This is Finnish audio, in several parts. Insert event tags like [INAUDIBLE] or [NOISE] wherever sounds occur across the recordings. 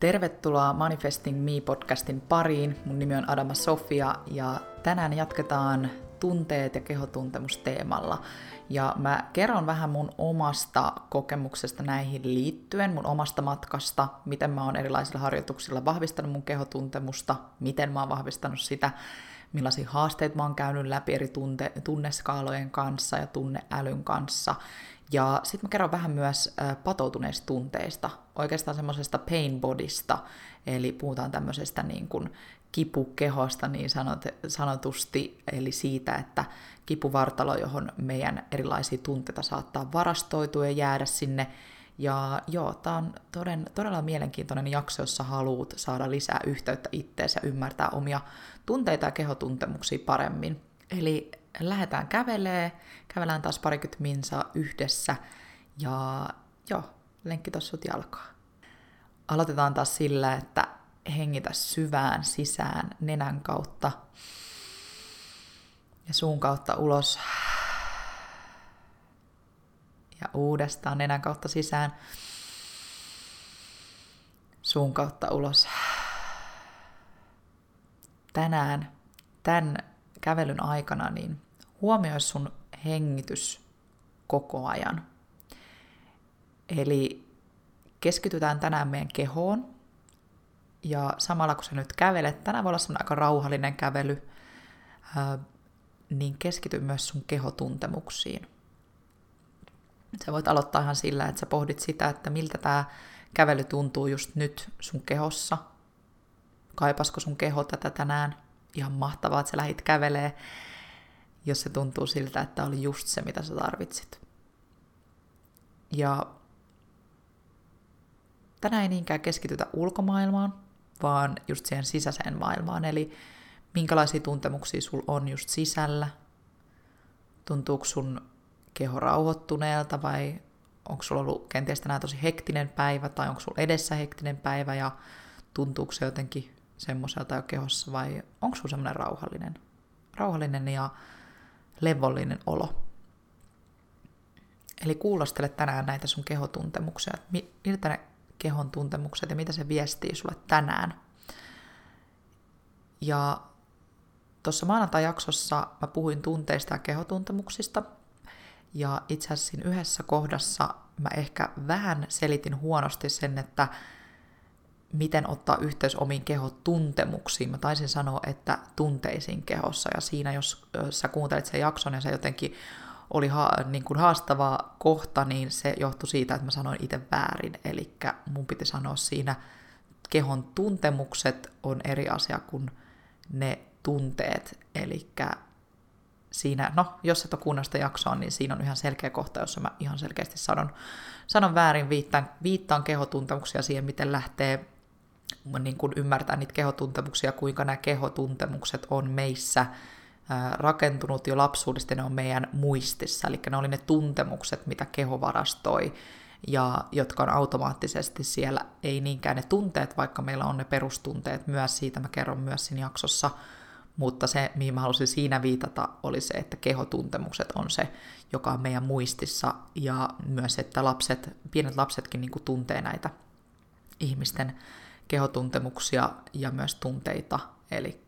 Tervetuloa Manifesting Me-podcastin pariin. Mun nimi on Adama Sofia ja tänään jatketaan tunteet ja kehotuntemusteemalla. Ja mä kerron vähän mun omasta kokemuksesta näihin liittyen, mun omasta matkasta, miten mä oon erilaisilla harjoituksilla vahvistanut mun kehotuntemusta, miten mä oon vahvistanut sitä, millaisia haasteita mä oon käynyt läpi eri tunte, tunneskaalojen kanssa ja tunneälyn kanssa. Ja sitten mä kerron vähän myös patoutuneista tunteista, oikeastaan semmoisesta pain bodysta, eli puhutaan tämmöisestä niin kuin kipukehosta niin sanot, sanotusti, eli siitä, että kipuvartalo, johon meidän erilaisia tunteita saattaa varastoitua ja jäädä sinne. Ja joo, tämä on toden, todella mielenkiintoinen jakso, jossa haluat saada lisää yhteyttä itteensä ja ymmärtää omia tunteita ja kehotuntemuksia paremmin. Eli lähdetään kävelee, kävelään taas parikymmentä minsaa yhdessä ja joo, lenkki tossa sut jalkaa. Aloitetaan taas sillä, että hengitä syvään sisään nenän kautta ja suun kautta ulos. Ja uudestaan nenän kautta sisään, suun kautta ulos. Tänään, tämän kävelyn aikana, niin huomioi sun hengitys koko ajan. Eli keskitytään tänään meidän kehoon. Ja samalla kun sä nyt kävelet, tänään voi olla semmoinen aika rauhallinen kävely, niin keskity myös sun kehotuntemuksiin. Sä voit aloittaa ihan sillä, että sä pohdit sitä, että miltä tämä kävely tuntuu just nyt sun kehossa. Kaipasko sun keho tätä tänään? Ihan mahtavaa, että sä lähit kävelee jos se tuntuu siltä, että oli just se, mitä sä tarvitsit. Ja tänään ei niinkään keskitytä ulkomaailmaan, vaan just siihen sisäiseen maailmaan, eli minkälaisia tuntemuksia sul on just sisällä, tuntuuko sun keho rauhoittuneelta vai onko sulla ollut kenties tänään tosi hektinen päivä tai onko sulla edessä hektinen päivä ja tuntuuko se jotenkin semmoiselta jo kehossa vai onko sulla semmoinen rauhallinen, rauhallinen ja levollinen olo. Eli kuulostele tänään näitä sun kehotuntemuksia, miltä ne kehon tuntemukset ja mitä se viestii sulle tänään. Ja tuossa maanantai-jaksossa mä puhuin tunteista ja kehotuntemuksista, ja itse asiassa siinä yhdessä kohdassa mä ehkä vähän selitin huonosti sen, että miten ottaa yhteys omiin kehotuntemuksiin. Mä taisin sanoa, että tunteisiin kehossa. Ja siinä, jos sä kuuntelit sen jakson ja se jotenkin oli ha- niin kuin haastava kohta, niin se johtui siitä, että mä sanoin itse väärin. Eli mun piti sanoa siinä, kehon tuntemukset on eri asia kuin ne tunteet. Eli siinä, no jos et ole kuunnella sitä jaksoa, niin siinä on ihan selkeä kohta, jossa mä ihan selkeästi sanon, sanon väärin, viittaan, viittaan kehotuntemuksia siihen, miten lähtee niin kuin ymmärtää niitä kehotuntemuksia, kuinka nämä kehotuntemukset on meissä rakentunut jo lapsuudesta, ne on meidän muistissa, eli ne oli ne tuntemukset, mitä keho varastoi, ja jotka on automaattisesti siellä, ei niinkään ne tunteet, vaikka meillä on ne perustunteet myös, siitä. Mä kerron myös siinä jaksossa, mutta se, mihin mä halusin siinä viitata, oli se, että kehotuntemukset on se, joka on meidän muistissa, ja myös, että lapset, pienet lapsetkin niin tuntee näitä ihmisten kehotuntemuksia ja myös tunteita. Eli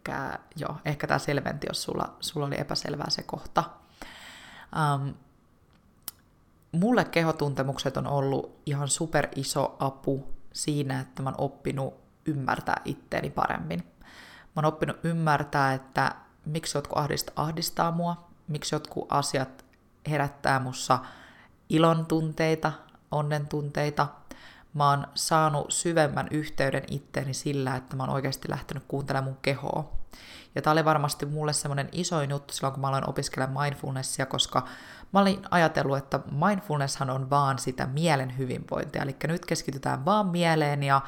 joo, ehkä tämä selventi, jos sulla, sulla oli epäselvää se kohta. Um, mulle kehotuntemukset on ollut ihan super iso apu siinä, että mä oon oppinut ymmärtää itteeni paremmin. Mä oon oppinut ymmärtää, että miksi jotkut ahdista, ahdistaa mua, miksi jotkut asiat herättää mussa ilon tunteita, onnen tunteita, mä oon saanut syvemmän yhteyden itteeni sillä, että mä oon oikeasti lähtenyt kuuntelemaan mun kehoa. Ja tää oli varmasti mulle semmoinen iso juttu silloin, kun mä aloin opiskelemaan mindfulnessia, koska mä olin ajatellut, että mindfulnesshan on vaan sitä mielen hyvinvointia. Eli nyt keskitytään vaan mieleen ja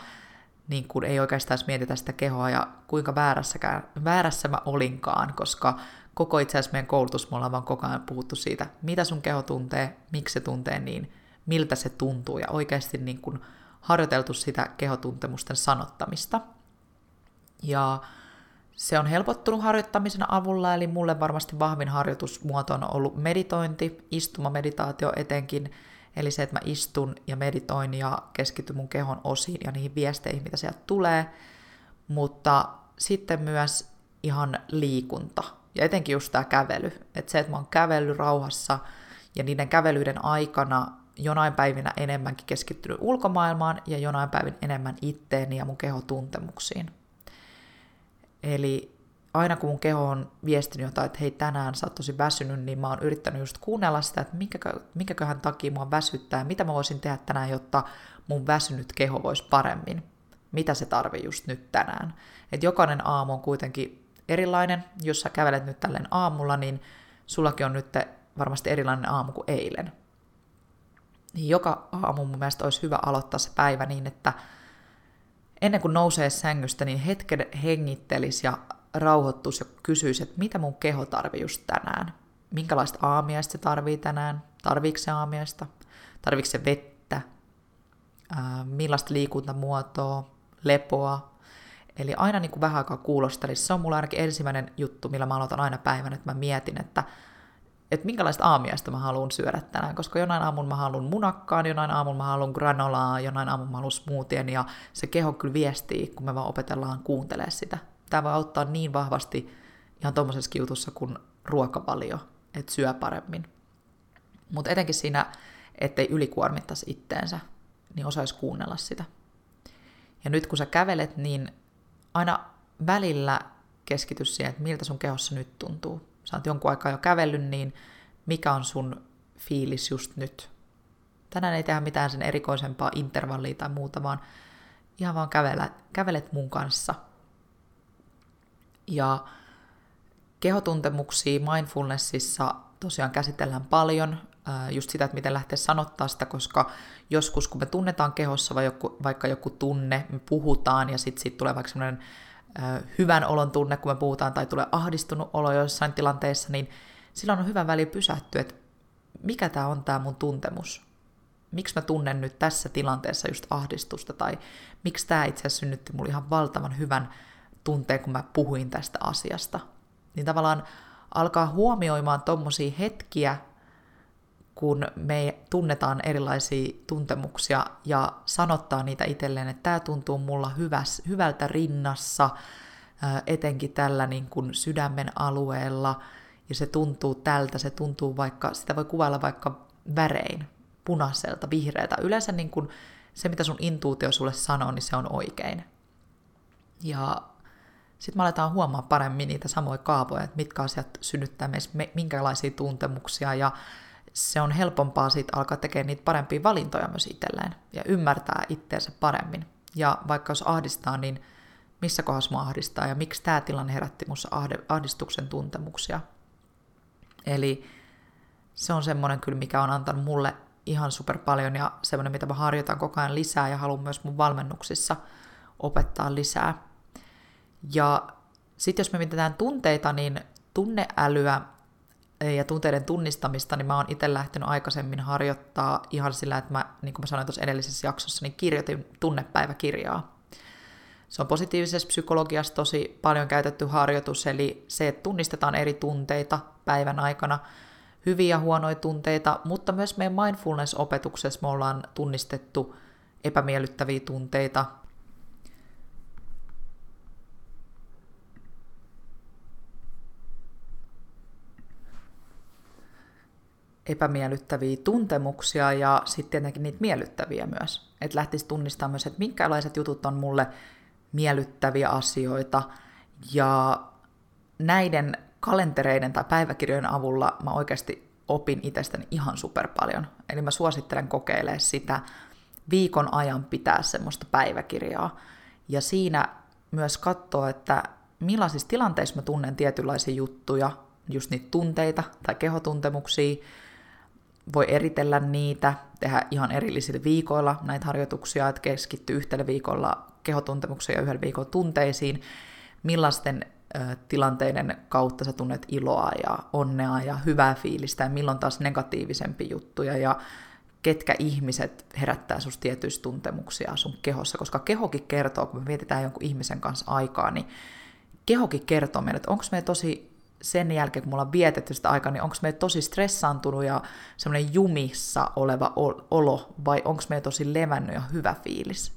niin kuin ei oikeastaan mietitä sitä kehoa ja kuinka väärässäkään, väärässä mä olinkaan, koska koko itse asiassa meidän koulutus, me ollaan vaan koko ajan puhuttu siitä, mitä sun keho tuntee, miksi se tuntee niin, miltä se tuntuu ja oikeasti niin kuin harjoiteltu sitä kehotuntemusten sanottamista. Ja se on helpottunut harjoittamisen avulla, eli mulle varmasti vahvin harjoitusmuoto on ollut meditointi, istumameditaatio etenkin, Eli se, että mä istun ja meditoin ja keskityn mun kehon osiin ja niihin viesteihin, mitä sieltä tulee. Mutta sitten myös ihan liikunta. Ja etenkin just tämä kävely. Että se, että mä oon kävellyt rauhassa ja niiden kävelyiden aikana jonain päivinä enemmänkin keskittynyt ulkomaailmaan ja jonain päivin enemmän itteeni ja mun kehotuntemuksiin. Eli aina kun mun keho on viestinyt jotain, että hei tänään sä oot tosi väsynyt, niin mä oon yrittänyt just kuunnella sitä, että minkä, minkäköhän takia mua väsyttää mitä mä voisin tehdä tänään, jotta mun väsynyt keho voisi paremmin. Mitä se tarvii just nyt tänään. Et jokainen aamu on kuitenkin erilainen. Jos sä kävelet nyt tälleen aamulla, niin sullakin on nyt varmasti erilainen aamu kuin eilen. Niin joka aamu mun mielestä olisi hyvä aloittaa se päivä niin, että ennen kuin nousee sängystä, niin hetken hengittelis ja rauhoittuisi ja kysyisi, että mitä mun keho tarvii just tänään. Minkälaista aamiaista se tarvii tänään? Tarviiko se aamiaista? Tarviiko se vettä? Millaista liikuntamuotoa? Lepoa? Eli aina niin kuin vähän aikaa kuulostelisi. Se on mulla ainakin ensimmäinen juttu, millä mä aloitan aina päivän, että mä mietin, että että minkälaista aamiaista mä haluan syödä tänään, koska jonain aamun mä haluan munakkaan, jonain aamun mä haluan granolaa, jonain aamun mä haluan smoothien, ja se keho kyllä viestii, kun me vaan opetellaan kuuntelee sitä. Tämä voi auttaa niin vahvasti ihan tuommoisessa jutussa kuin ruokavalio, että syö paremmin. Mutta etenkin siinä, ettei ylikuormittaisi itteensä, niin osaisi kuunnella sitä. Ja nyt kun sä kävelet, niin aina välillä keskity siihen, että miltä sun kehossa nyt tuntuu sä oot jonkun aikaa jo kävellyt, niin mikä on sun fiilis just nyt? Tänään ei tehdä mitään sen erikoisempaa intervallia tai muuta, vaan ihan vaan kävellä, kävelet mun kanssa. Ja kehotuntemuksia mindfulnessissa tosiaan käsitellään paljon, just sitä, että miten lähteä sanottaa sitä, koska joskus kun me tunnetaan kehossa vaikka joku tunne, me puhutaan ja sitten siitä tulee vaikka semmoinen hyvän olon tunne, kun me puhutaan, tai tulee ahdistunut olo jossain tilanteessa, niin silloin on hyvä väli pysähtyä, että mikä tämä on tämä mun tuntemus. Miksi mä tunnen nyt tässä tilanteessa just ahdistusta, tai miksi tämä itse asiassa synnytti mulle ihan valtavan hyvän tunteen, kun mä puhuin tästä asiasta. Niin tavallaan alkaa huomioimaan tommosia hetkiä, kun me tunnetaan erilaisia tuntemuksia ja sanottaa niitä itselleen, että tämä tuntuu mulla hyväs, hyvältä rinnassa, etenkin tällä niin kuin sydämen alueella, ja se tuntuu tältä, se tuntuu vaikka, sitä voi kuvailla vaikka värein, punaiselta, vihreältä. Yleensä niin kuin se, mitä sun intuutio sulle sanoo, niin se on oikein. Ja sitten me aletaan huomaa paremmin niitä samoja kaavoja, että mitkä asiat synnyttää meissä minkälaisia tuntemuksia ja se on helpompaa siitä alkaa tekemään niitä parempia valintoja myös itselleen ja ymmärtää itteensä paremmin. Ja vaikka jos ahdistaa, niin missä kohdassa mua ahdistaa ja miksi tämä tilanne herätti minussa ahdistuksen tuntemuksia. Eli se on semmoinen kyllä, mikä on antanut mulle ihan super paljon ja semmoinen, mitä mä harjoitan koko ajan lisää ja haluan myös mun valmennuksissa opettaa lisää. Ja sitten jos me mietitään tunteita, niin tunneälyä ja tunteiden tunnistamista, niin mä oon itse lähtenyt aikaisemmin harjoittaa ihan sillä, että mä, niin kuin mä sanoin tuossa edellisessä jaksossa, niin kirjoitin tunnepäiväkirjaa. Se on positiivisessa psykologiassa tosi paljon käytetty harjoitus, eli se, että tunnistetaan eri tunteita päivän aikana, hyviä ja huonoja tunteita, mutta myös meidän mindfulness-opetuksessa me ollaan tunnistettu epämiellyttäviä tunteita, epämiellyttäviä tuntemuksia ja sitten tietenkin niitä miellyttäviä myös. Että lähtisi tunnistamaan myös, että minkälaiset jutut on mulle miellyttäviä asioita. Ja näiden kalentereiden tai päiväkirjojen avulla mä oikeasti opin itsestäni ihan super paljon. Eli mä suosittelen kokeilemaan sitä viikon ajan pitää semmoista päiväkirjaa. Ja siinä myös katsoa, että millaisissa tilanteissa mä tunnen tietynlaisia juttuja, just niitä tunteita tai kehotuntemuksia, voi eritellä niitä, tehdä ihan erillisillä viikoilla näitä harjoituksia, että keskittyy yhtellä viikolla kehotuntemuksiin ja yhdellä viikolla tunteisiin, millaisten tilanteiden kautta sä tunnet iloa ja onnea ja hyvää fiilistä ja milloin taas negatiivisempi juttuja ja ketkä ihmiset herättää sus tietyistä tuntemuksia sun kehossa, koska kehokin kertoo, kun me mietitään jonkun ihmisen kanssa aikaa, niin kehokin kertoo meille, että onko me tosi sen jälkeen, kun me ollaan vietetty sitä aikaa, niin onko me tosi stressaantunut ja semmoinen jumissa oleva olo, vai onko me tosi levännyt ja hyvä fiilis.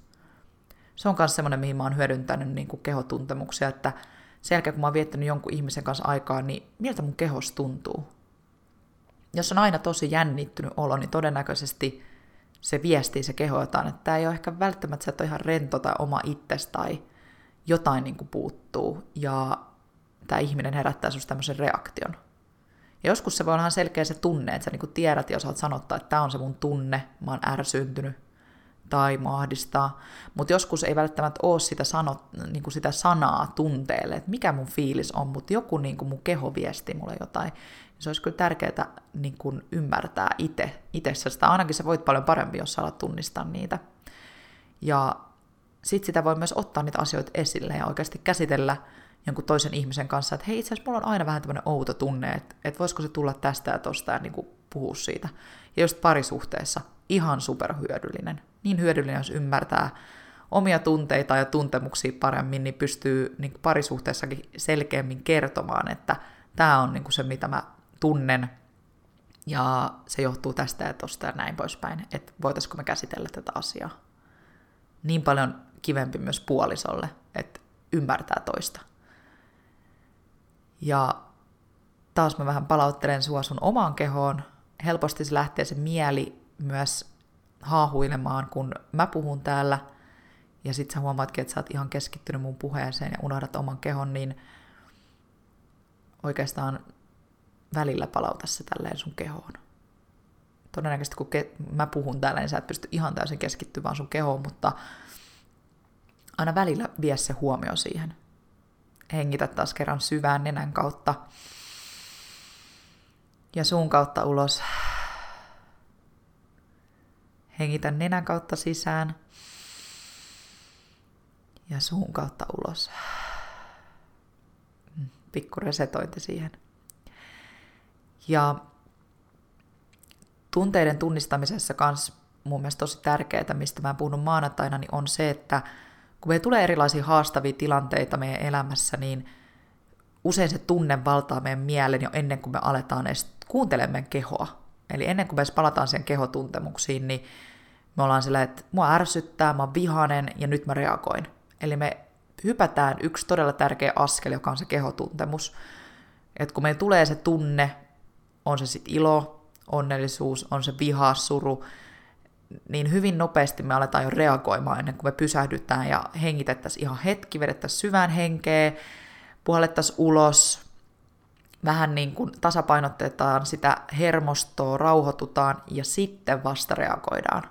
Se on myös semmoinen, mihin mä oon hyödyntänyt niin kuin kehotuntemuksia, että sen jälkeen, kun mä oon viettänyt jonkun ihmisen kanssa aikaa, niin miltä mun kehos tuntuu. Jos on aina tosi jännittynyt olo, niin todennäköisesti se viestii, se keho jotain, että tämä ei ole ehkä välttämättä, että on ihan rento tai oma itses tai jotain niin kuin puuttuu. Ja tämä ihminen herättää sinusta tämmöisen reaktion. Ja joskus se voi olla ihan selkeä se tunne, että sä niin tiedät ja osaat sanottaa, että tämä on se mun tunne, mä oon ärsyntynyt tai maahdistaa. Mutta joskus ei välttämättä ole sitä, sanot, niin kuin sitä sanaa tunteelle, että mikä mun fiilis on, mutta joku niin kuin mun keho viesti mulle jotain. Se olisi kyllä tärkeää niin kuin ymmärtää itse, itsessä sitä. Ainakin sä voit paljon paremmin, jos sä alat tunnistaa niitä. Ja sitten sitä voi myös ottaa niitä asioita esille ja oikeasti käsitellä jonkun toisen ihmisen kanssa, että hei itse asiassa mulla on aina vähän tämmöinen outo tunne, että, että voisiko se tulla tästä ja tosta ja niin kuin puhua siitä. Ja just parisuhteessa ihan superhyödyllinen. Niin hyödyllinen, jos ymmärtää omia tunteita ja tuntemuksia paremmin, niin pystyy niin parisuhteessakin selkeämmin kertomaan, että tämä on niin kuin se, mitä mä tunnen, ja se johtuu tästä ja tosta ja näin poispäin, että voitaisiko me käsitellä tätä asiaa. Niin paljon kivempi myös puolisolle, että ymmärtää toista. Ja taas mä vähän palauttelen sua sun omaan kehoon. Helposti se lähtee se mieli myös haahuilemaan, kun mä puhun täällä. Ja sit sä huomaatkin, että sä oot ihan keskittynyt mun puheeseen ja unohdat oman kehon, niin oikeastaan välillä palauta se tälleen sun kehoon. Todennäköisesti kun ke- mä puhun täällä, niin sä et pysty ihan täysin keskittymään sun kehoon, mutta aina välillä vie se huomio siihen. Hengitä taas kerran syvään nenän kautta ja suun kautta ulos. Hengitä nenän kautta sisään ja suun kautta ulos. Pikku resetointi siihen. Ja tunteiden tunnistamisessa kans mun mielestä tosi tärkeää, mistä mä puhun maanantaina, niin on se, että kun meillä tulee erilaisia haastavia tilanteita meidän elämässä, niin usein se tunne valtaa meidän mielen jo ennen kuin me aletaan edes kuuntelemaan kehoa. Eli ennen kuin me edes palataan sen kehotuntemuksiin, niin me ollaan sillä, että mua ärsyttää, mä oon vihanen ja nyt mä reagoin. Eli me hypätään yksi todella tärkeä askel, joka on se kehotuntemus. Että kun meillä tulee se tunne, on se sitten ilo, onnellisuus, on se viha, suru, niin hyvin nopeasti me aletaan jo reagoimaan ennen kuin me pysähdytään ja hengitettäisiin ihan hetki, vedettäisiin syvään henkeä, puhallettaisiin ulos, vähän niin kuin tasapainotetaan sitä hermostoa, rauhoitutaan ja sitten vasta reagoidaan.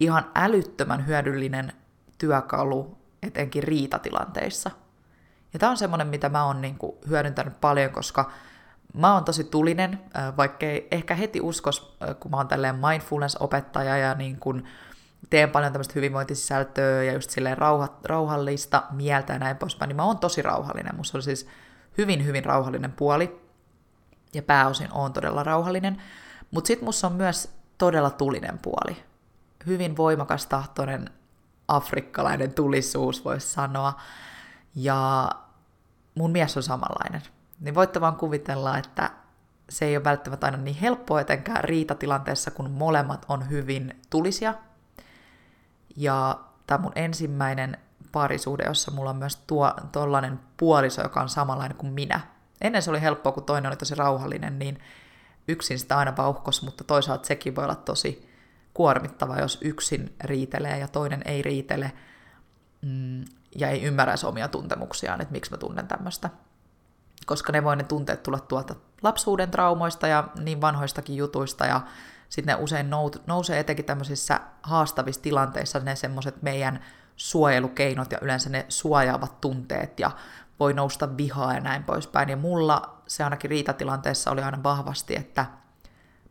Ihan älyttömän hyödyllinen työkalu etenkin riitatilanteissa. Ja tämä on semmoinen, mitä mä oon niin kuin hyödyntänyt paljon, koska Mä oon tosi tulinen, vaikkei ehkä heti uskos, kun mä oon tälleen mindfulness-opettaja ja niin kun teen paljon tämmöistä hyvinvointisisältöä ja just silleen rauha, rauhallista mieltä ja näin poispäin, niin mä oon tosi rauhallinen. Musta on siis hyvin, hyvin rauhallinen puoli ja pääosin on todella rauhallinen. Mutta sit musta on myös todella tulinen puoli. Hyvin voimakas tahtoinen afrikkalainen tulisuus, voisi sanoa. Ja mun mies on samanlainen niin voitte vaan kuvitella, että se ei ole välttämättä aina niin helppoa etenkään riitatilanteessa, kun molemmat on hyvin tulisia. Ja tämä mun ensimmäinen parisuhde, jossa mulla on myös tuo, tollainen puoliso, joka on samanlainen kuin minä. Ennen se oli helppoa, kun toinen oli tosi rauhallinen, niin yksin sitä aina vauhkos, mutta toisaalta sekin voi olla tosi kuormittava, jos yksin riitelee ja toinen ei riitele mm, ja ei ymmärrä omia tuntemuksiaan, että miksi mä tunnen tämmöistä koska ne voi ne tunteet tulla tuolta lapsuuden traumoista ja niin vanhoistakin jutuista, ja sitten ne usein nousee etenkin tämmöisissä haastavissa tilanteissa ne semmoiset meidän suojelukeinot ja yleensä ne suojaavat tunteet ja voi nousta vihaa ja näin poispäin. Ja mulla se ainakin riitatilanteessa oli aina vahvasti, että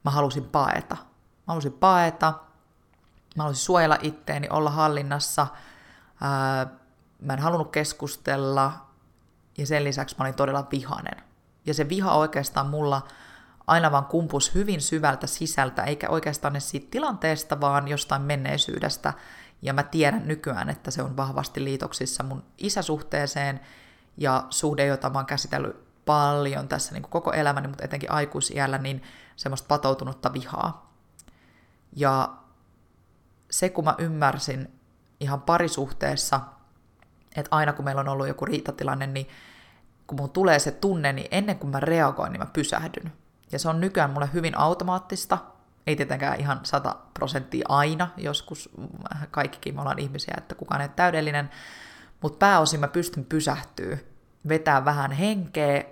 mä halusin paeta. Mä halusin paeta, mä halusin suojella itteeni, olla hallinnassa, ää, mä en halunnut keskustella, ja sen lisäksi mä olin todella vihanen. Ja se viha oikeastaan mulla aina vaan kumpus hyvin syvältä sisältä, eikä oikeastaan edes siitä tilanteesta, vaan jostain menneisyydestä. Ja mä tiedän nykyään, että se on vahvasti liitoksissa mun isäsuhteeseen ja suhde, jota mä oon käsitellyt paljon tässä niin kuin koko elämäni, mutta etenkin aikuisiällä, niin semmoista patoutunutta vihaa. Ja se, kun mä ymmärsin ihan parisuhteessa, että aina kun meillä on ollut joku riitatilanne, niin kun mun tulee se tunne, niin ennen kuin mä reagoin, niin mä pysähdyn. Ja se on nykyään mulle hyvin automaattista, ei tietenkään ihan 100 prosenttia aina, joskus kaikkikin me ollaan ihmisiä, että kukaan ei ole täydellinen, mutta pääosin mä pystyn pysähtyä, vetää vähän henkeä,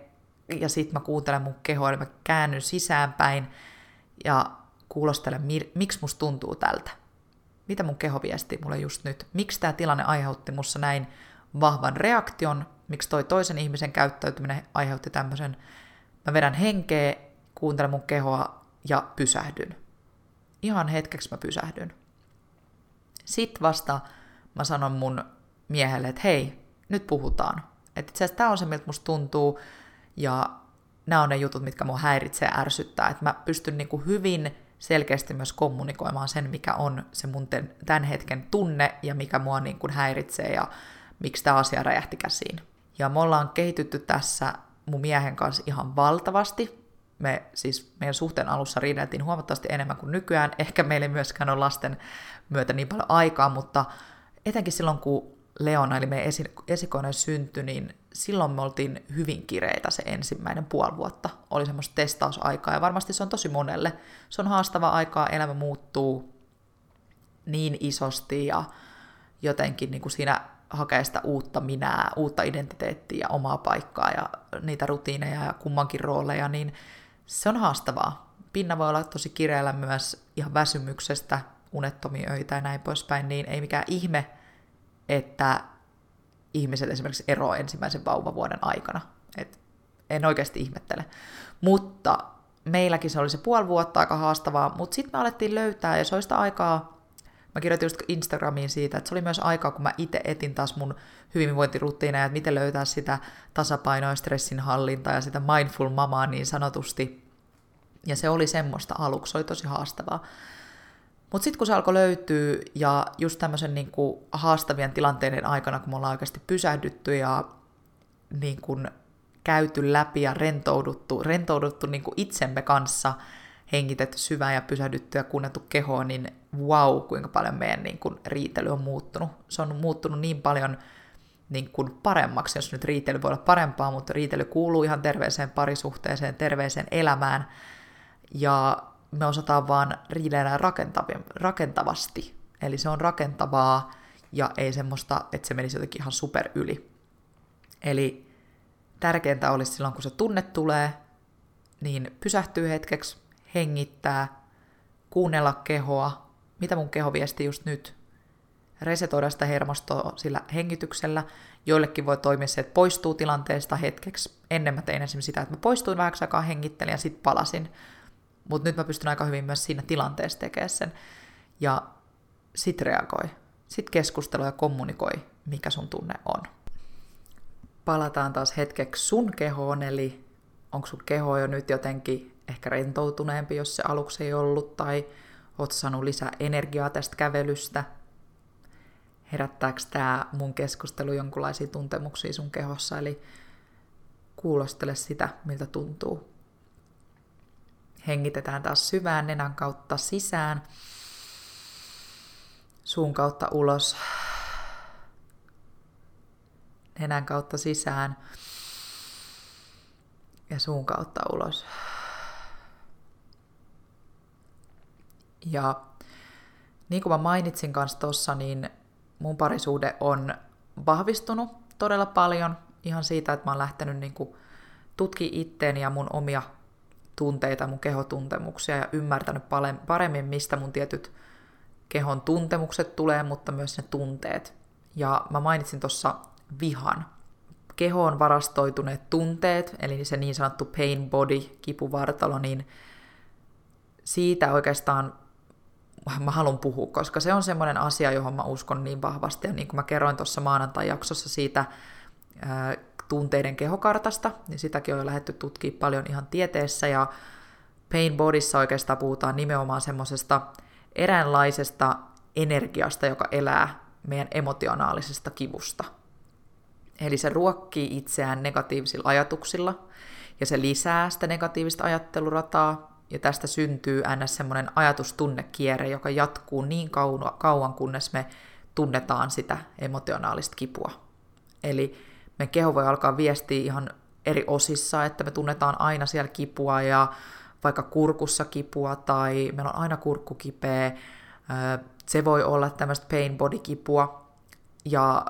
ja sitten mä kuuntelen mun kehoa, eli mä käännyn sisäänpäin, ja kuulostelen, miksi musta tuntuu tältä. Mitä mun keho viestii mulle just nyt? Miksi tämä tilanne aiheutti mussa näin vahvan reaktion? Miksi toi toisen ihmisen käyttäytyminen aiheutti tämmöisen? Mä vedän henkeä, kuuntelen mun kehoa ja pysähdyn. Ihan hetkeksi mä pysähdyn. Sitten vasta mä sanon mun miehelle, että hei, nyt puhutaan. Että itse asiassa tämä on se, miltä musta tuntuu, ja nämä on ne jutut, mitkä mua häiritsee ja ärsyttää. Että mä pystyn niinku hyvin selkeästi myös kommunikoimaan sen, mikä on se mun tämän hetken tunne ja mikä mua niin kuin häiritsee ja miksi tämä asia räjähti käsiin. Ja me ollaan kehitytty tässä mun miehen kanssa ihan valtavasti. Me siis meidän suhteen alussa riideltiin huomattavasti enemmän kuin nykyään. Ehkä meillä ei myöskään ole lasten myötä niin paljon aikaa, mutta etenkin silloin kun Leona, eli meidän esikoinen syntyi, niin silloin me oltiin hyvin kireitä se ensimmäinen puoli vuotta. Oli semmoista testausaikaa ja varmasti se on tosi monelle. Se on haastava aikaa, elämä muuttuu niin isosti ja jotenkin niin kuin siinä hakee sitä uutta minää, uutta identiteettiä omaa paikkaa ja niitä rutiineja ja kummankin rooleja, niin se on haastavaa. Pinna voi olla tosi kireellä myös ihan väsymyksestä, unettomia öitä ja näin poispäin, niin ei mikään ihme, että ihmiset esimerkiksi eroavat ensimmäisen vauvavuoden aikana. Et en oikeasti ihmettele. Mutta meilläkin se oli se puoli vuotta aika haastavaa, mutta sitten me alettiin löytää, ja se oli sitä aikaa, mä kirjoitin just Instagramiin siitä, että se oli myös aikaa, kun mä itse etin taas mun hyvinvointirutiineja, että miten löytää sitä tasapainoa, stressin hallintaa ja sitä mindful mamaa niin sanotusti. Ja se oli semmoista aluksi, se oli tosi haastavaa. Mutta sitten kun se alkoi löytyä ja just tämmöisen niin haastavien tilanteiden aikana, kun me ollaan oikeasti pysähdytty ja niin kuin käyty läpi ja rentouduttu, rentouduttu niin kuin itsemme kanssa, hengitetty syvään ja pysähdytty ja kuunnettu kehoa, niin wow, kuinka paljon meidän niin kuin, riitely on muuttunut. Se on muuttunut niin paljon niin kuin paremmaksi, jos nyt riitely voi olla parempaa, mutta riitely kuuluu ihan terveeseen parisuhteeseen, terveeseen elämään. Ja me osataan vaan riidellä rakentavasti. Eli se on rakentavaa ja ei semmoista, että se menisi jotenkin ihan super yli. Eli tärkeintä olisi silloin, kun se tunne tulee, niin pysähtyy hetkeksi, hengittää, kuunnella kehoa, mitä mun keho viesti just nyt, resetoida sitä hermostoa sillä hengityksellä. Joillekin voi toimia se, että poistuu tilanteesta hetkeksi. Ennen mä tein esimerkiksi sitä, että mä poistuin vähäksi aikaa, hengittelin ja sitten palasin mutta nyt mä pystyn aika hyvin myös siinä tilanteessa tekemään sen. Ja sit reagoi. Sit keskustelu ja kommunikoi, mikä sun tunne on. Palataan taas hetkeksi sun kehoon, eli onko sun keho jo nyt jotenkin ehkä rentoutuneempi, jos se aluksi ei ollut, tai oot saanut lisää energiaa tästä kävelystä. Herättääkö tämä mun keskustelu jonkinlaisia tuntemuksia sun kehossa, eli kuulostele sitä, miltä tuntuu. Hengitetään taas syvään nenän kautta sisään, suun kautta ulos, nenän kautta sisään ja suun kautta ulos. Ja niin kuin mä mainitsin kanssa tuossa, niin mun parisuhde on vahvistunut todella paljon ihan siitä, että mä oon lähtenyt niin tutki itteeni ja mun omia tunteita, mun kehotuntemuksia ja ymmärtänyt paremmin, mistä mun tietyt kehon tuntemukset tulee, mutta myös ne tunteet. Ja mä mainitsin tuossa vihan. Kehoon varastoituneet tunteet, eli se niin sanottu pain body, kipuvartalo, niin siitä oikeastaan mä haluan puhua, koska se on semmoinen asia, johon mä uskon niin vahvasti. Ja niin kuin mä kerroin tuossa maanantai-jaksossa siitä tunteiden kehokartasta, niin sitäkin on jo lähdetty tutkimaan paljon ihan tieteessä, ja Pain Bodyssa oikeastaan puhutaan nimenomaan semmoisesta eräänlaisesta energiasta, joka elää meidän emotionaalisesta kivusta. Eli se ruokkii itseään negatiivisilla ajatuksilla ja se lisää sitä negatiivista ajattelurataa ja tästä syntyy ns. semmoinen ajatustunnekierre, joka jatkuu niin kauan, kunnes me tunnetaan sitä emotionaalista kipua. Eli me keho voi alkaa viestiä ihan eri osissa, että me tunnetaan aina siellä kipua ja vaikka kurkussa kipua tai meillä on aina kurkku kipeä. Se voi olla tämmöistä pain body kipua ja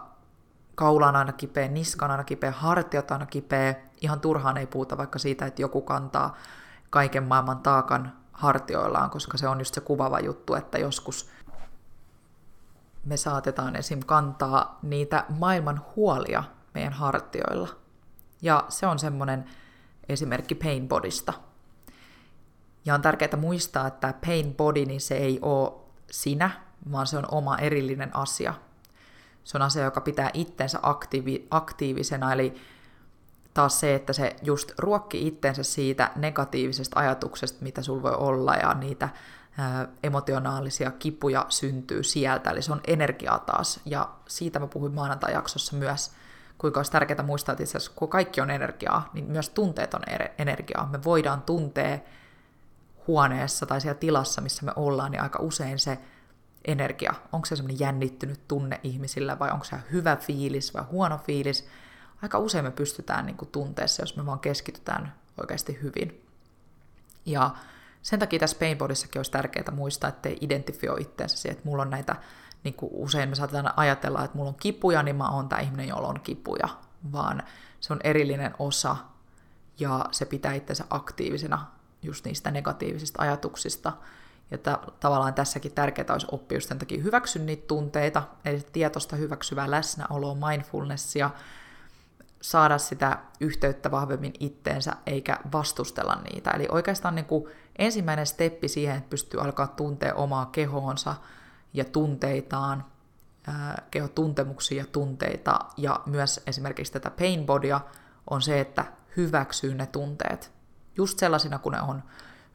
kaula on aina kipeä, niska on aina kipeä, hartiat on aina kipeä. Ihan turhaan ei puhuta vaikka siitä, että joku kantaa kaiken maailman taakan hartioillaan, koska se on just se kuvava juttu, että joskus me saatetaan esim. kantaa niitä maailman huolia meidän hartioilla. Ja se on semmoinen esimerkki pain bodysta. Ja on tärkeää muistaa, että pain body, niin se ei ole sinä, vaan se on oma erillinen asia. Se on asia, joka pitää itsensä aktiivi, aktiivisena, eli taas se, että se just ruokki itsensä siitä negatiivisesta ajatuksesta, mitä sulla voi olla, ja niitä emotionaalisia kipuja syntyy sieltä, eli se on energiaa taas, ja siitä mä puhuin maanantai-jaksossa myös, kuinka olisi tärkeää muistaa, että itse asiassa kun kaikki on energiaa, niin myös tunteet on er- energiaa. Me voidaan tuntea huoneessa tai siellä tilassa, missä me ollaan, niin aika usein se energia, onko se semmoinen jännittynyt tunne ihmisillä vai onko se hyvä fiilis vai huono fiilis, aika usein me pystytään niin tunteessa, jos me vaan keskitytään oikeasti hyvin. Ja sen takia tässä Painbodissakin olisi tärkeää muistaa, ettei identifioi itseensä siihen, että mulla on näitä, niin kuin usein me saatetaan ajatella, että mulla on kipuja, niin mä oon tämä ihminen, jolla on kipuja, vaan se on erillinen osa ja se pitää itsensä aktiivisena just niistä negatiivisista ajatuksista. Ja ta- tavallaan tässäkin tärkeää olisi oppia just sen takia hyväksyä niitä tunteita, eli tietoista hyväksyvää läsnäoloa, mindfulnessia, saada sitä yhteyttä vahvemmin itteensä eikä vastustella niitä. Eli oikeastaan niin kuin ensimmäinen steppi siihen, että pystyy alkaa tuntea omaa kehoonsa ja tunteitaan, kehotuntemuksia ja tunteita, ja myös esimerkiksi tätä pain bodya, on se, että hyväksyy ne tunteet just sellaisina kuin ne on.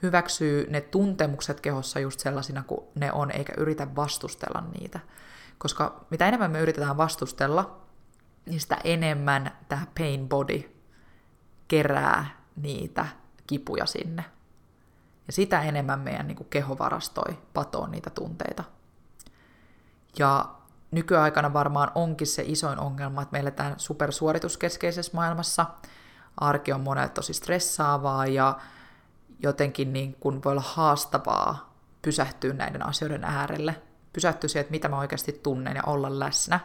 Hyväksyy ne tuntemukset kehossa just sellaisina kuin ne on, eikä yritä vastustella niitä. Koska mitä enemmän me yritetään vastustella, niin sitä enemmän tämä pain body kerää niitä kipuja sinne. Ja sitä enemmän meidän niin kuin keho varastoi patoon niitä tunteita. Ja nykyaikana varmaan onkin se isoin ongelma, että me eletään supersuorituskeskeisessä maailmassa. Arki on monelle tosi stressaavaa ja jotenkin niin kuin voi olla haastavaa pysähtyä näiden asioiden äärelle. Pysähtyä siihen, että mitä mä oikeasti tunnen ja olla läsnä.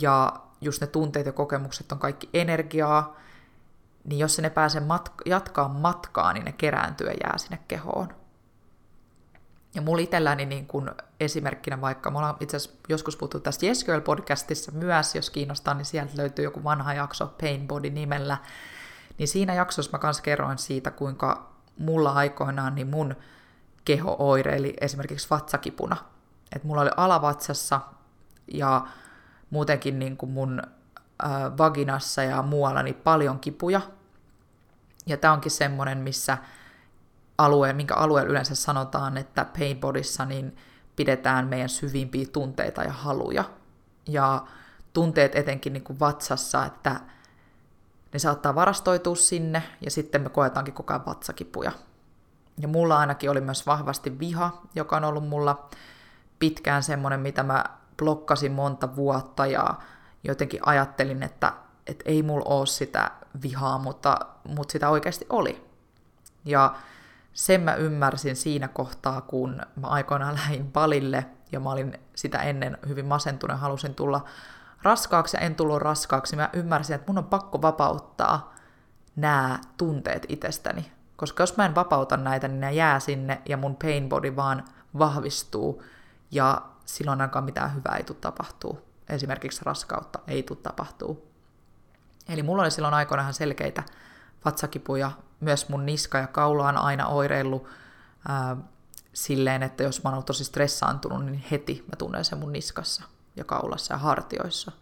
Ja just ne tunteet ja kokemukset on kaikki energiaa, niin jos ne pääsee matka- jatkaa matkaa, niin ne kerääntyy ja jää sinne kehoon. Ja mulla itselläni niin kun esimerkkinä vaikka, me ollaan itse asiassa joskus puhuttu tästä Yes Girl podcastissa myös, jos kiinnostaa, niin sieltä löytyy joku vanha jakso Pain Body nimellä. Niin siinä jaksossa mä kanssa kerroin siitä, kuinka mulla aikoinaan niin mun keho oireili esimerkiksi vatsakipuna. Että mulla oli alavatsassa ja muutenkin niin kuin mun äh, vaginassa ja muualla niin paljon kipuja. Ja tämä onkin semmoinen, missä alue, minkä alueella yleensä sanotaan, että pain bodyssa niin pidetään meidän syvimpiä tunteita ja haluja. Ja tunteet etenkin niin kuin vatsassa, että ne saattaa varastoitua sinne ja sitten me koetaankin koko ajan vatsakipuja. Ja mulla ainakin oli myös vahvasti viha, joka on ollut mulla pitkään semmoinen, mitä mä blokkasin monta vuotta ja jotenkin ajattelin, että, että ei mulla ole sitä vihaa, mutta, mutta sitä oikeasti oli. Ja sen mä ymmärsin siinä kohtaa, kun mä aikoinaan [LAUGHS] lähdin palille ja mä olin sitä ennen hyvin masentunut halusin tulla raskaaksi ja en tullut raskaaksi. Mä ymmärsin, että mun on pakko vapauttaa nämä tunteet itsestäni. Koska jos mä en vapauta näitä, niin ne jää sinne ja mun pain body vaan vahvistuu ja silloin ainakaan mitään hyvää ei tule tapahtuu. Esimerkiksi raskautta ei tule tapahtuu. Eli mulla oli silloin aikoinaan selkeitä vatsakipuja. Myös mun niska ja kaula on aina oireillut ää, silleen, että jos mä oon tosi stressaantunut, niin heti mä tunnen sen mun niskassa ja kaulassa ja hartioissa.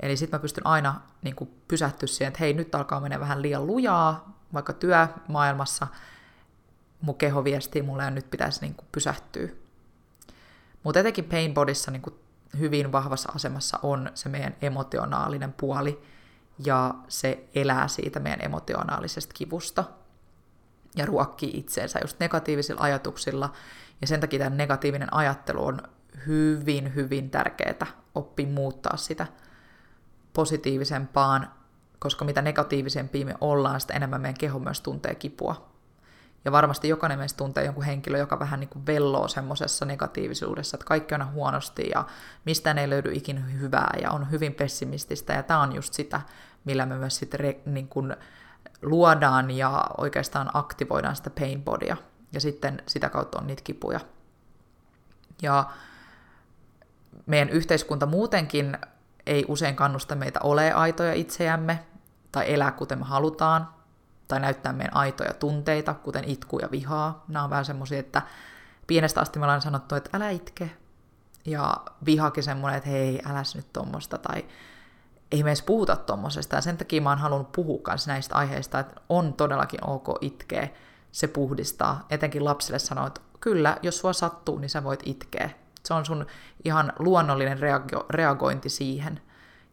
Eli sitten mä pystyn aina niin pysähtyä siihen, että hei, nyt alkaa mennä vähän liian lujaa, vaikka työmaailmassa mun keho viestii mulle ja nyt pitäisi niin pysähtyä mutta etenkin pain bodyssa niin hyvin vahvassa asemassa on se meidän emotionaalinen puoli, ja se elää siitä meidän emotionaalisesta kivusta ja ruokkii itseensä just negatiivisilla ajatuksilla. Ja sen takia tämä negatiivinen ajattelu on hyvin, hyvin tärkeää oppi muuttaa sitä positiivisempaan, koska mitä negatiivisempia me ollaan, sitä enemmän meidän keho myös tuntee kipua. Ja varmasti jokainen meistä tuntee jonkun henkilö, joka vähän niin kuin velloo semmoisessa negatiivisuudessa, että kaikki on huonosti ja mistään ei löydy ikinä hyvää ja on hyvin pessimististä. Ja tämä on just sitä, millä me myös sitten re, niin kuin luodaan ja oikeastaan aktivoidaan sitä pain bodya. Ja sitten sitä kautta on niitä kipuja. Ja meidän yhteiskunta muutenkin ei usein kannusta meitä ole aitoja itseämme tai elää kuten me halutaan, tai näyttää meidän aitoja tunteita, kuten itku ja vihaa. Nämä on vähän semmoisia, että pienestä asti me ollaan sanottu, että älä itke. Ja vihakin semmoinen, että hei, älä nyt tuommoista, tai ei me edes puhuta tuommoisesta. Ja sen takia mä oon halunnut puhua myös näistä aiheista, että on todellakin ok itkeä, se puhdistaa. Etenkin lapsille sanoa, että kyllä, jos sua sattuu, niin sä voit itkeä. Se on sun ihan luonnollinen reago- reagointi siihen.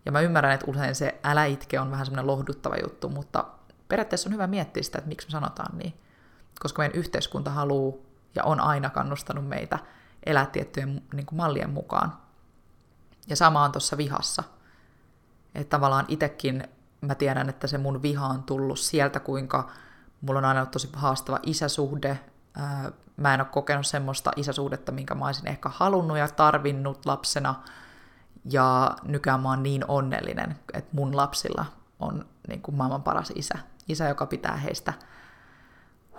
Ja mä ymmärrän, että usein se älä itke on vähän semmoinen lohduttava juttu, mutta periaatteessa on hyvä miettiä sitä, että miksi me sanotaan niin. Koska meidän yhteiskunta haluaa ja on aina kannustanut meitä elää tiettyjen niin kuin mallien mukaan. Ja sama on tuossa vihassa. Että tavallaan itsekin mä tiedän, että se mun viha on tullut sieltä, kuinka mulla on aina ollut tosi haastava isäsuhde. Mä en ole kokenut semmoista isäsuhdetta, minkä mä olisin ehkä halunnut ja tarvinnut lapsena. Ja nykyään mä oon niin onnellinen, että mun lapsilla on niin kuin maailman paras isä isä, joka pitää heistä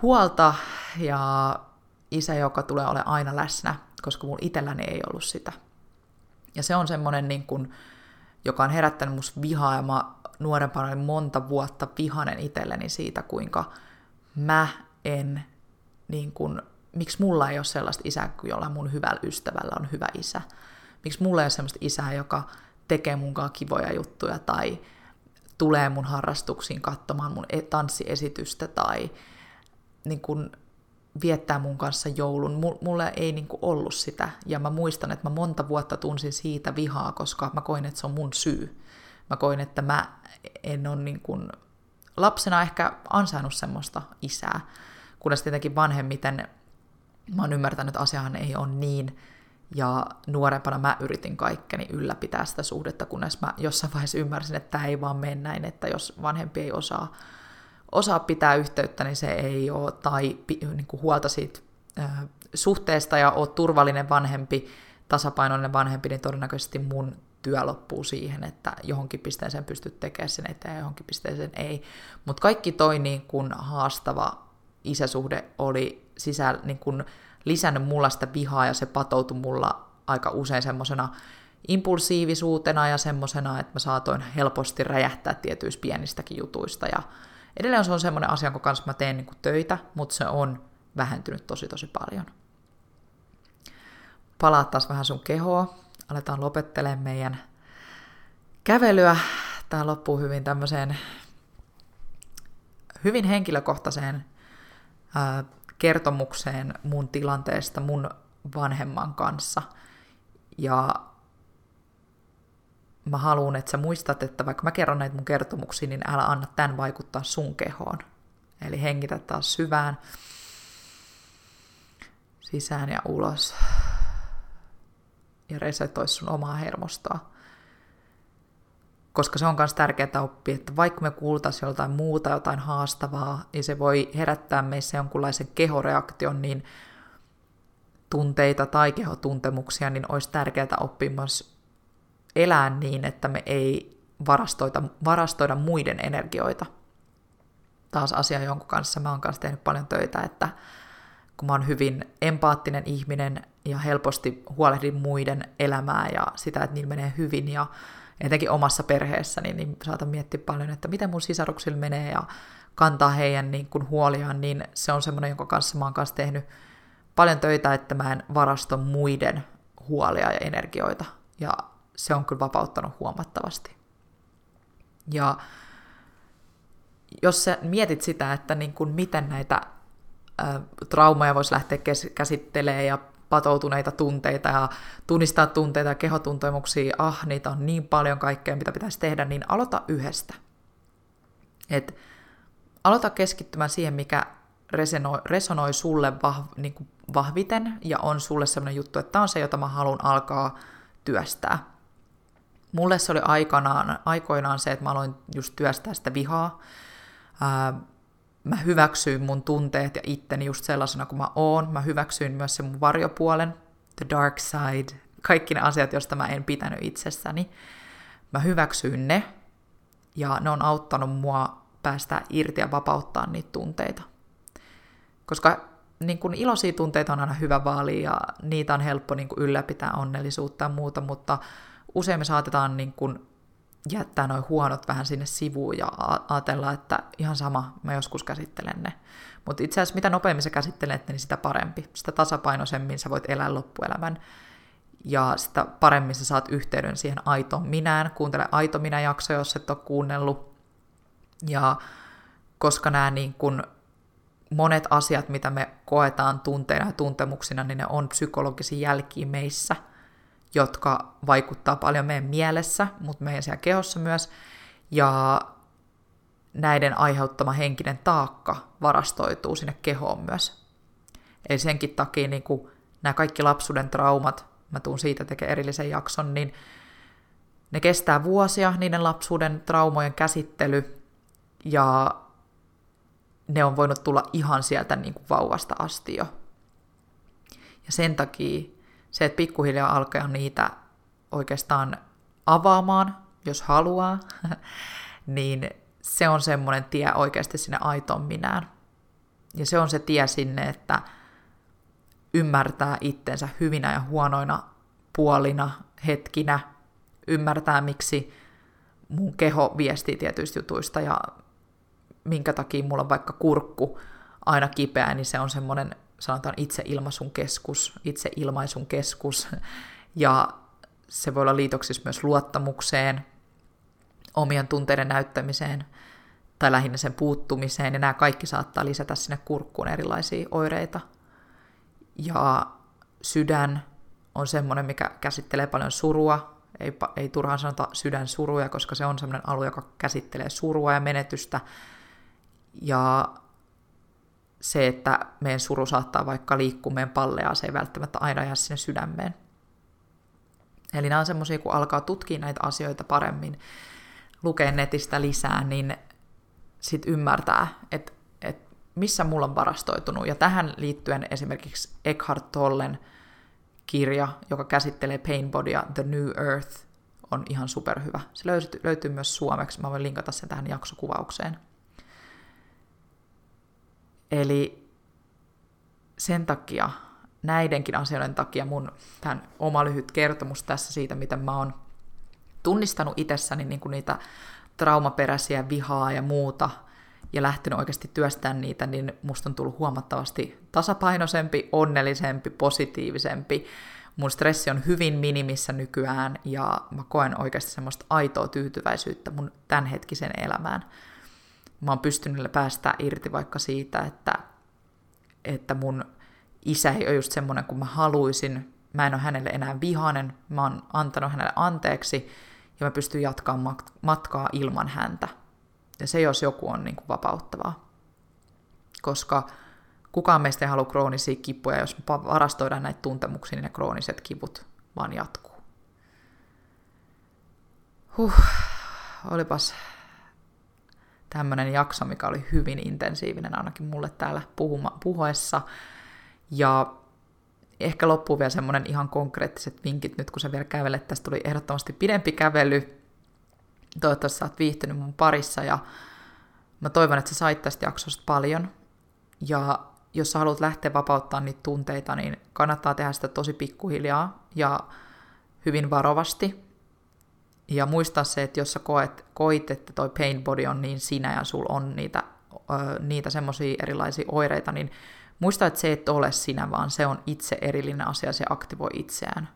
huolta ja isä, joka tulee ole aina läsnä, koska mun itselläni ei ollut sitä. Ja se on semmoinen, niin kuin, joka on herättänyt musta vihaa, ja mä nuorempana olin monta vuotta vihanen itselleni siitä, kuinka mä en, niin kuin, miksi mulla ei ole sellaista isää kuin jollain mun hyvällä ystävällä on hyvä isä. Miksi mulla ei ole sellaista isää, joka tekee munkaan kivoja juttuja tai tulee mun harrastuksiin katsomaan mun e- tanssiesitystä tai niin kun viettää mun kanssa joulun. Mulla ei niin kuin ollut sitä. Ja mä muistan, että mä monta vuotta tunsin siitä vihaa, koska mä koin, että se on mun syy. Mä koin, että mä en ole niin kuin lapsena ehkä ansainnut semmoista isää. Kunnes tietenkin vanhemmiten mä oon ymmärtänyt, että asiahan ei ole niin ja nuorempana mä yritin kaikkeni ylläpitää sitä suhdetta, kunnes mä jossain vaiheessa ymmärsin, että tämä ei vaan mene näin, että jos vanhempi ei osaa, osaa pitää yhteyttä, niin se ei ole, tai niin kuin huolta siitä äh, suhteesta ja oot turvallinen vanhempi, tasapainoinen vanhempi, niin todennäköisesti mun työ loppuu siihen, että johonkin pisteeseen pystyt tekemään sen eteen ja johonkin pisteeseen ei. Mutta kaikki toi niin kun haastava isäsuhde oli sisällä niin kun lisännyt mulla sitä vihaa ja se patoutui mulla aika usein semmoisena impulsiivisuutena ja semmoisena, että mä saatoin helposti räjähtää tietyistä pienistäkin jutuista. Ja edelleen se on semmoinen asia, kun kanssa mä teen niin töitä, mutta se on vähentynyt tosi tosi paljon. Palaat taas vähän sun kehoa. Aletaan lopettelemaan meidän kävelyä. Tämä loppuu hyvin tämmöiseen hyvin henkilökohtaiseen kertomukseen mun tilanteesta mun vanhemman kanssa. Ja mä haluan, että sä muistat, että vaikka mä kerron näitä mun kertomuksia, niin älä anna tämän vaikuttaa sun kehoon. Eli hengitä taas syvään, sisään ja ulos. Ja resetoi sun omaa hermostoa koska se on myös tärkeää oppia, että vaikka me kuultaisiin joltain muuta, jotain haastavaa, niin se voi herättää meissä jonkunlaisen kehoreaktion, niin tunteita tai kehotuntemuksia, niin olisi tärkeää oppia myös elää niin, että me ei varastoida, varastoida muiden energioita. Taas asia, jonka kanssa mä oon kanssa tehnyt paljon töitä, että kun mä oon hyvin empaattinen ihminen ja helposti huolehdin muiden elämää ja sitä, että niillä menee hyvin ja etenkin omassa perheessä, niin, niin saatan miettiä paljon, että miten mun sisaruksilla menee ja kantaa heidän niin kuin huoliaan, niin se on semmoinen, jonka kanssa mä oon kanssa tehnyt paljon töitä, että mä en varasto muiden huolia ja energioita. Ja se on kyllä vapauttanut huomattavasti. Ja jos sä mietit sitä, että niin kuin miten näitä traumaja voisi lähteä käsittelemään ja patoutuneita tunteita ja tunnistaa tunteita ja kehotuntemuksia, ah, niitä on niin paljon kaikkea, mitä pitäisi tehdä, niin aloita yhdestä. Et aloita keskittymään siihen, mikä resonoi, resonoi sulle vah, niin kuin vahviten ja on sulle sellainen juttu, että tämä on se, jota mä haluan alkaa työstää. Mulle se oli aikanaan, aikoinaan se, että mä aloin just työstää sitä vihaa. Ää, mä hyväksyin mun tunteet ja itteni just sellaisena kuin mä oon. Mä hyväksyin myös sen mun varjopuolen, the dark side, kaikki ne asiat, joista mä en pitänyt itsessäni. Mä hyväksyin ne, ja ne on auttanut mua päästä irti ja vapauttaa niitä tunteita. Koska niin kun iloisia tunteita on aina hyvä vaali ja niitä on helppo niin kun ylläpitää onnellisuutta ja muuta, mutta usein me saatetaan niin kun jättää noin huonot vähän sinne sivuun ja ajatella, että ihan sama, mä joskus käsittelen ne. Mutta itse asiassa mitä nopeammin sä käsittelet ne, niin sitä parempi. Sitä tasapainoisemmin sä voit elää loppuelämän. Ja sitä paremmin sä saat yhteyden siihen aitoon minään. Kuuntele aito minä jakso, jos et ole kuunnellut. Ja koska nämä niin kun monet asiat, mitä me koetaan tunteina ja tuntemuksina, niin ne on psykologisia jälkiä meissä, jotka vaikuttaa paljon meidän mielessä, mutta meidän siellä kehossa myös. Ja näiden aiheuttama henkinen taakka varastoituu sinne kehoon myös. Eli senkin takia niin kuin nämä kaikki lapsuuden traumat, mä tuun siitä tekemään erillisen jakson, niin ne kestää vuosia, niiden lapsuuden traumojen käsittely, ja ne on voinut tulla ihan sieltä niin kuin vauvasta asti jo. Ja sen takia se, että pikkuhiljaa alkaa niitä oikeastaan avaamaan, jos haluaa, [LAUGHS] niin se on semmoinen tie oikeasti sinne aitoon minään. Ja se on se tie sinne, että ymmärtää itsensä hyvinä ja huonoina puolina, hetkinä, ymmärtää miksi mun keho viestii tietyistä jutuista ja minkä takia mulla on vaikka kurkku aina kipeä, niin se on semmoinen, sanotaan itseilmaisun keskus, itseilmaisun keskus, ja se voi olla liitoksissa myös luottamukseen, omien tunteiden näyttämiseen tai lähinnä sen puuttumiseen, ja nämä kaikki saattaa lisätä sinne kurkkuun erilaisia oireita. Ja sydän on semmoinen, mikä käsittelee paljon surua, ei, ei turhaan sanota sydän suruja, koska se on semmoinen alue, joka käsittelee surua ja menetystä, ja se, että meidän suru saattaa vaikka liikkua meidän pallea, se ei välttämättä aina jää sinne sydämeen. Eli nämä on semmoisia, kun alkaa tutkia näitä asioita paremmin, lukee netistä lisää, niin sitten ymmärtää, että, että missä mulla on varastoitunut. Ja tähän liittyen esimerkiksi Eckhart Tollen kirja, joka käsittelee Painbodya, The New Earth, on ihan superhyvä. Se löytyy, löytyy myös suomeksi, mä voin linkata sen tähän jaksokuvaukseen. Eli sen takia, näidenkin asioiden takia mun tämän oma lyhyt kertomus tässä siitä, miten mä oon tunnistanut itsessäni niin kuin niitä traumaperäisiä vihaa ja muuta, ja lähtenyt oikeasti työstämään niitä, niin musta on tullut huomattavasti tasapainoisempi, onnellisempi, positiivisempi. Mun stressi on hyvin minimissä nykyään, ja mä koen oikeasti semmoista aitoa tyytyväisyyttä mun tämänhetkisen elämään mä oon pystynyt päästä irti vaikka siitä, että, että mun isä ei ole just semmoinen kuin mä haluaisin, mä en ole hänelle enää vihainen, mä oon antanut hänelle anteeksi ja mä pystyn jatkamaan matkaa ilman häntä. Ja se jos joku on niin kuin vapauttavaa. Koska kukaan meistä ei halua kroonisia kipuja, jos me varastoidaan näitä tuntemuksia, niin ne krooniset kivut vaan jatkuu. Huh, olipas tämmöinen jakso, mikä oli hyvin intensiivinen ainakin mulle täällä puhuma, puhuessa. Ja ehkä loppuu vielä semmoinen ihan konkreettiset vinkit nyt, kun sä vielä kävelet. Tästä tuli ehdottomasti pidempi kävely. Toivottavasti sä oot viihtynyt mun parissa ja mä toivon, että sä sait tästä jaksosta paljon. Ja jos sä haluat lähteä vapauttaa niitä tunteita, niin kannattaa tehdä sitä tosi pikkuhiljaa ja hyvin varovasti. Ja muistaa se, että jos sä koet, koit, että toi pain body on niin sinä ja sul on niitä, niitä semmoisia erilaisia oireita, niin muista, että se et ole sinä, vaan se on itse erillinen asia, se aktivoi itseään.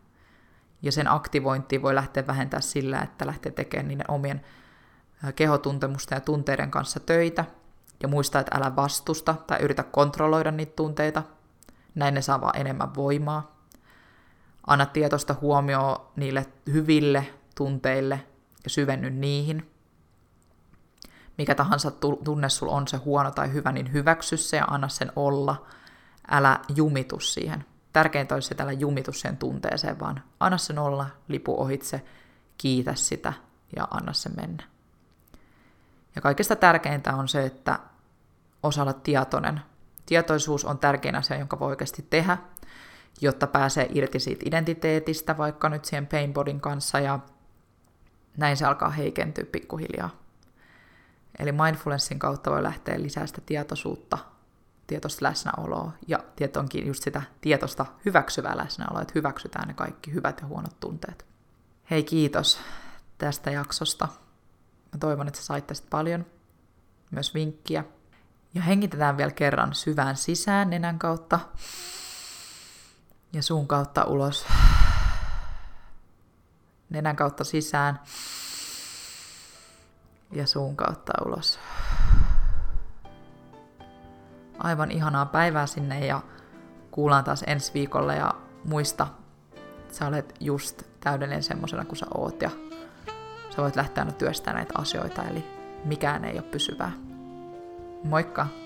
Ja sen aktivointi voi lähteä vähentää sillä, että lähtee tekemään niiden omien kehotuntemusten ja tunteiden kanssa töitä. Ja muista, että älä vastusta tai yritä kontrolloida niitä tunteita. Näin ne saa vaan enemmän voimaa. Anna tietoista huomioon niille hyville tunteille ja syvenny niihin. Mikä tahansa tunne sul on se huono tai hyvä, niin hyväksy se ja anna sen olla. Älä jumitu siihen. Tärkeintä olisi että älä jumitu sen tunteeseen, vaan anna sen olla, lipu ohitse, kiitä sitä ja anna sen mennä. Ja kaikista tärkeintä on se, että osa olla tietoinen. Tietoisuus on tärkein asia, jonka voi oikeasti tehdä, jotta pääsee irti siitä identiteetistä, vaikka nyt siihen painbodin kanssa, ja näin se alkaa heikentyä pikkuhiljaa. Eli mindfulnessin kautta voi lähteä lisää sitä tietoisuutta, tietoista läsnäoloa ja tietonkin just sitä tietosta hyväksyvää läsnäoloa, että hyväksytään ne kaikki hyvät ja huonot tunteet. Hei kiitos tästä jaksosta. Mä toivon, että sä sait tästä paljon myös vinkkiä. Ja hengitetään vielä kerran syvään sisään nenän kautta ja suun kautta ulos. Nenän kautta sisään ja suun kautta ulos. Aivan ihanaa päivää sinne ja kuullaan taas ensi viikolla ja muista, sä olet just täydellinen semmoisena kuin sä oot ja sä voit lähteä aina työstämään näitä asioita, eli mikään ei ole pysyvää. Moikka!